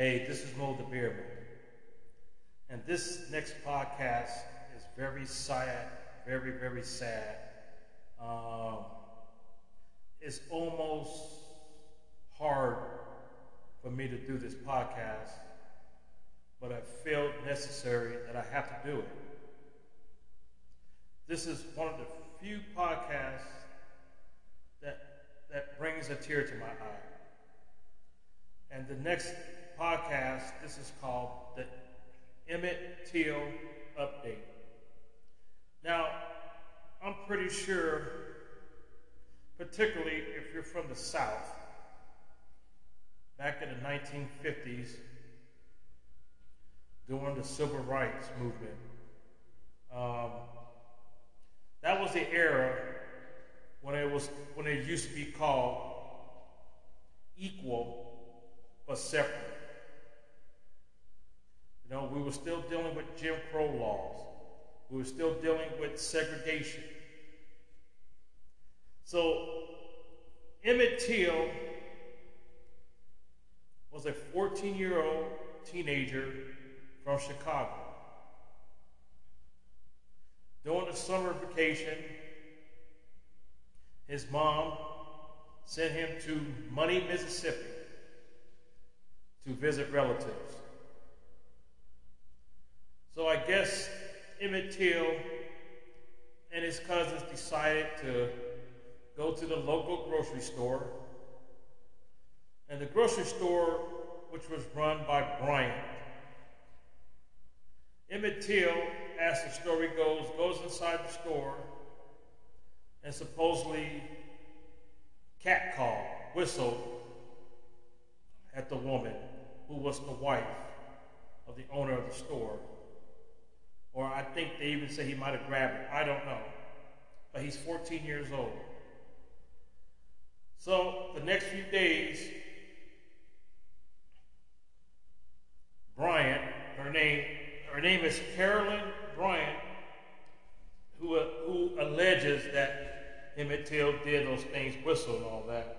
Hey, this is Mo the Beerman. And this next podcast is very sad, very, very sad. Um, it's almost hard for me to do this podcast, but I feel necessary that I have to do it. This is one of the few podcasts that, that brings a tear to my eye. And the next podcast, this is called the Emmett Till Update. Now, I'm pretty sure, particularly if you're from the South, back in the 1950s, during the Civil Rights Movement, um, that was the era when it was when it used to be called equal but separate. Were still dealing with Jim Crow laws. We were still dealing with segregation. So Emmett Till was a 14 year old teenager from Chicago. During the summer vacation, his mom sent him to Money, Mississippi to visit relatives. So I guess Emmett Till and his cousins decided to go to the local grocery store. And the grocery store, which was run by Bryant, Emmett Till, as the story goes, goes inside the store and supposedly catcalled, whistled at the woman who was the wife of the owner of the store. Or I think they even say he might have grabbed it. I don't know. But he's 14 years old. So the next few days, Bryant, her name, her name is Carolyn Bryant, who, uh, who alleges that Emmett Till did those things, whistle and all that.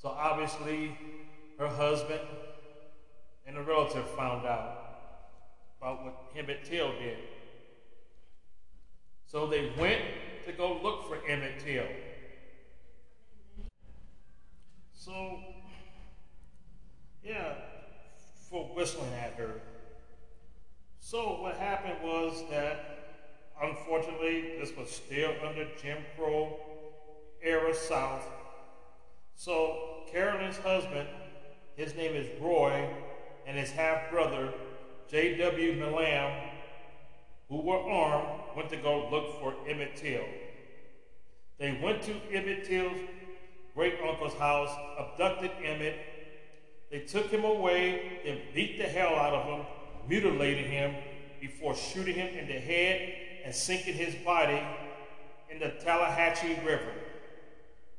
So obviously, her husband and a relative found out about what Emmett Till did. So they went to go look for Emmett Till. So, yeah, for whistling at her. So what happened was that, unfortunately, this was still under Jim Crow era South. So Carolyn's husband, his name is Roy, and his half brother, J.W. Milam, who were armed, went to go look for Emmett Till. They went to Emmett Till's great uncle's house, abducted Emmett. They took him away, then beat the hell out of him, mutilated him before shooting him in the head and sinking his body in the Tallahatchie River.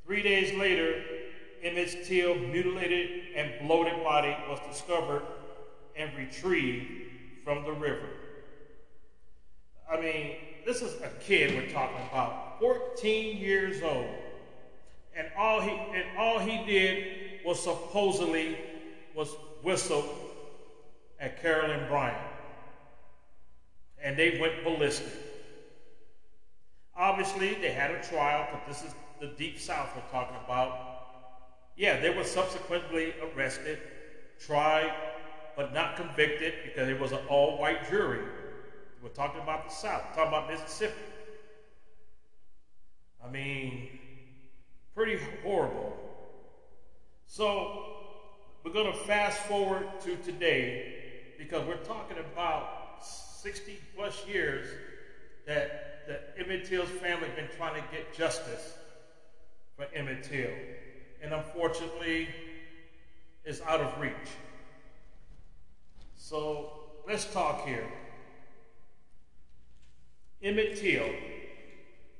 Three days later, Emmett Till's mutilated and bloated body was discovered and retrieved from the river. I mean, this is a kid we're talking about, 14 years old. And all he and all he did was supposedly was whistle at Carolyn Bryant. And they went ballistic. Obviously, they had a trial, but this is the deep south we're talking about. Yeah, they were subsequently arrested, tried, but not convicted because it was an all white jury. We're talking about the South, talking about Mississippi. I mean, pretty horrible. So, we're going to fast forward to today because we're talking about 60 plus years that the Emmett Till's family has been trying to get justice for Emmett Till. And unfortunately, it's out of reach. So let's talk here. Emmett Till,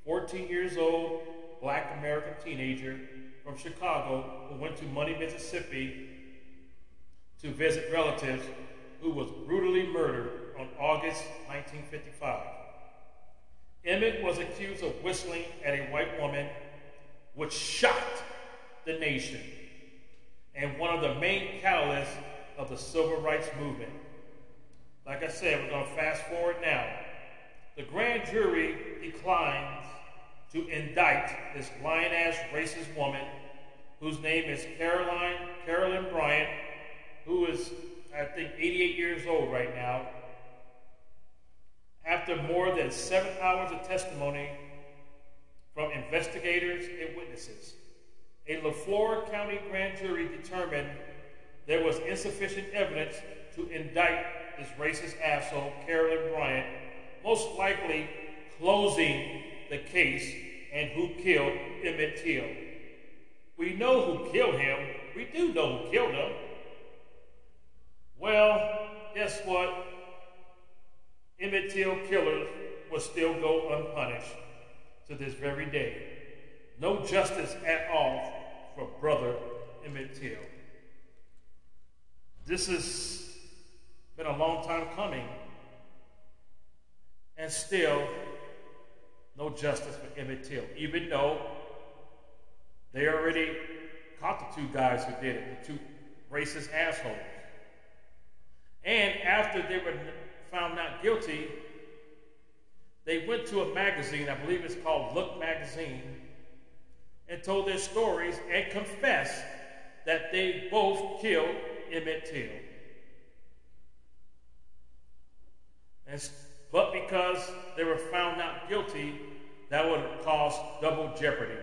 14 years old, black American teenager from Chicago who went to Money, Mississippi to visit relatives who was brutally murdered on August 1955. Emmett was accused of whistling at a white woman, which shocked the nation and one of the main catalysts of the civil rights movement. Like I said, we're going to fast forward now. The grand jury declines to indict this lying ass racist woman whose name is Caroline Carolyn Bryant, who is, I think, 88 years old right now. After more than seven hours of testimony from investigators and witnesses, a LeFlore County grand jury determined there was insufficient evidence to indict this racist asshole, Carolyn Bryant, most likely closing the case and who killed Emmett Till. We know who killed him. We do know who killed him. Well, guess what? Emmett Till killers will still go unpunished to this very day. No justice at all for brother Emmett Till. This has been a long time coming, and still no justice for Emmett Till, even though they already caught the two guys who did it, the two racist assholes. And after they were found not guilty, they went to a magazine, I believe it's called Look Magazine, and told their stories and confessed that they both killed Emmett Till. But because they were found not guilty, that would have caused double jeopardy.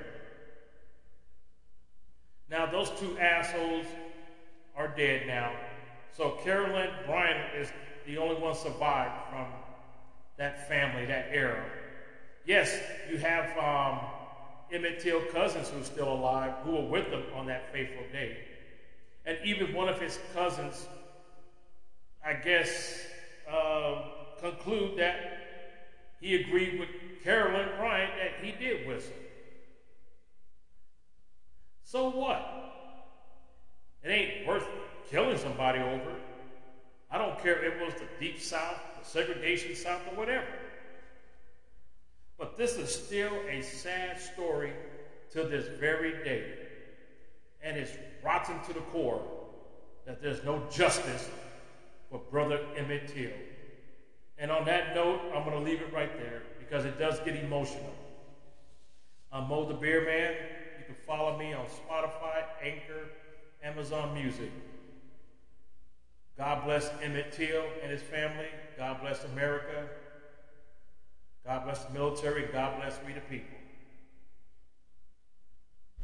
Now, those two assholes are dead now. So Carolyn Bryant is the only one survived from that family, that era. Yes, you have um, Emmett Till cousins who's still alive, who were with them on that fateful day. And even one of his cousins, I guess, uh, conclude that he agreed with Carolyn Bryant that he did whistle. So what? It ain't worth killing somebody over. I don't care if it was the deep south, the segregation south, or whatever. But this is still a sad story to this very day. And it's rotten to the core that there's no justice for Brother Emmett Till. And on that note, I'm going to leave it right there because it does get emotional. I'm Mo the Beer Man. You can follow me on Spotify, Anchor, Amazon Music. God bless Emmett Till and his family. God bless America. God bless the military. God bless we the people.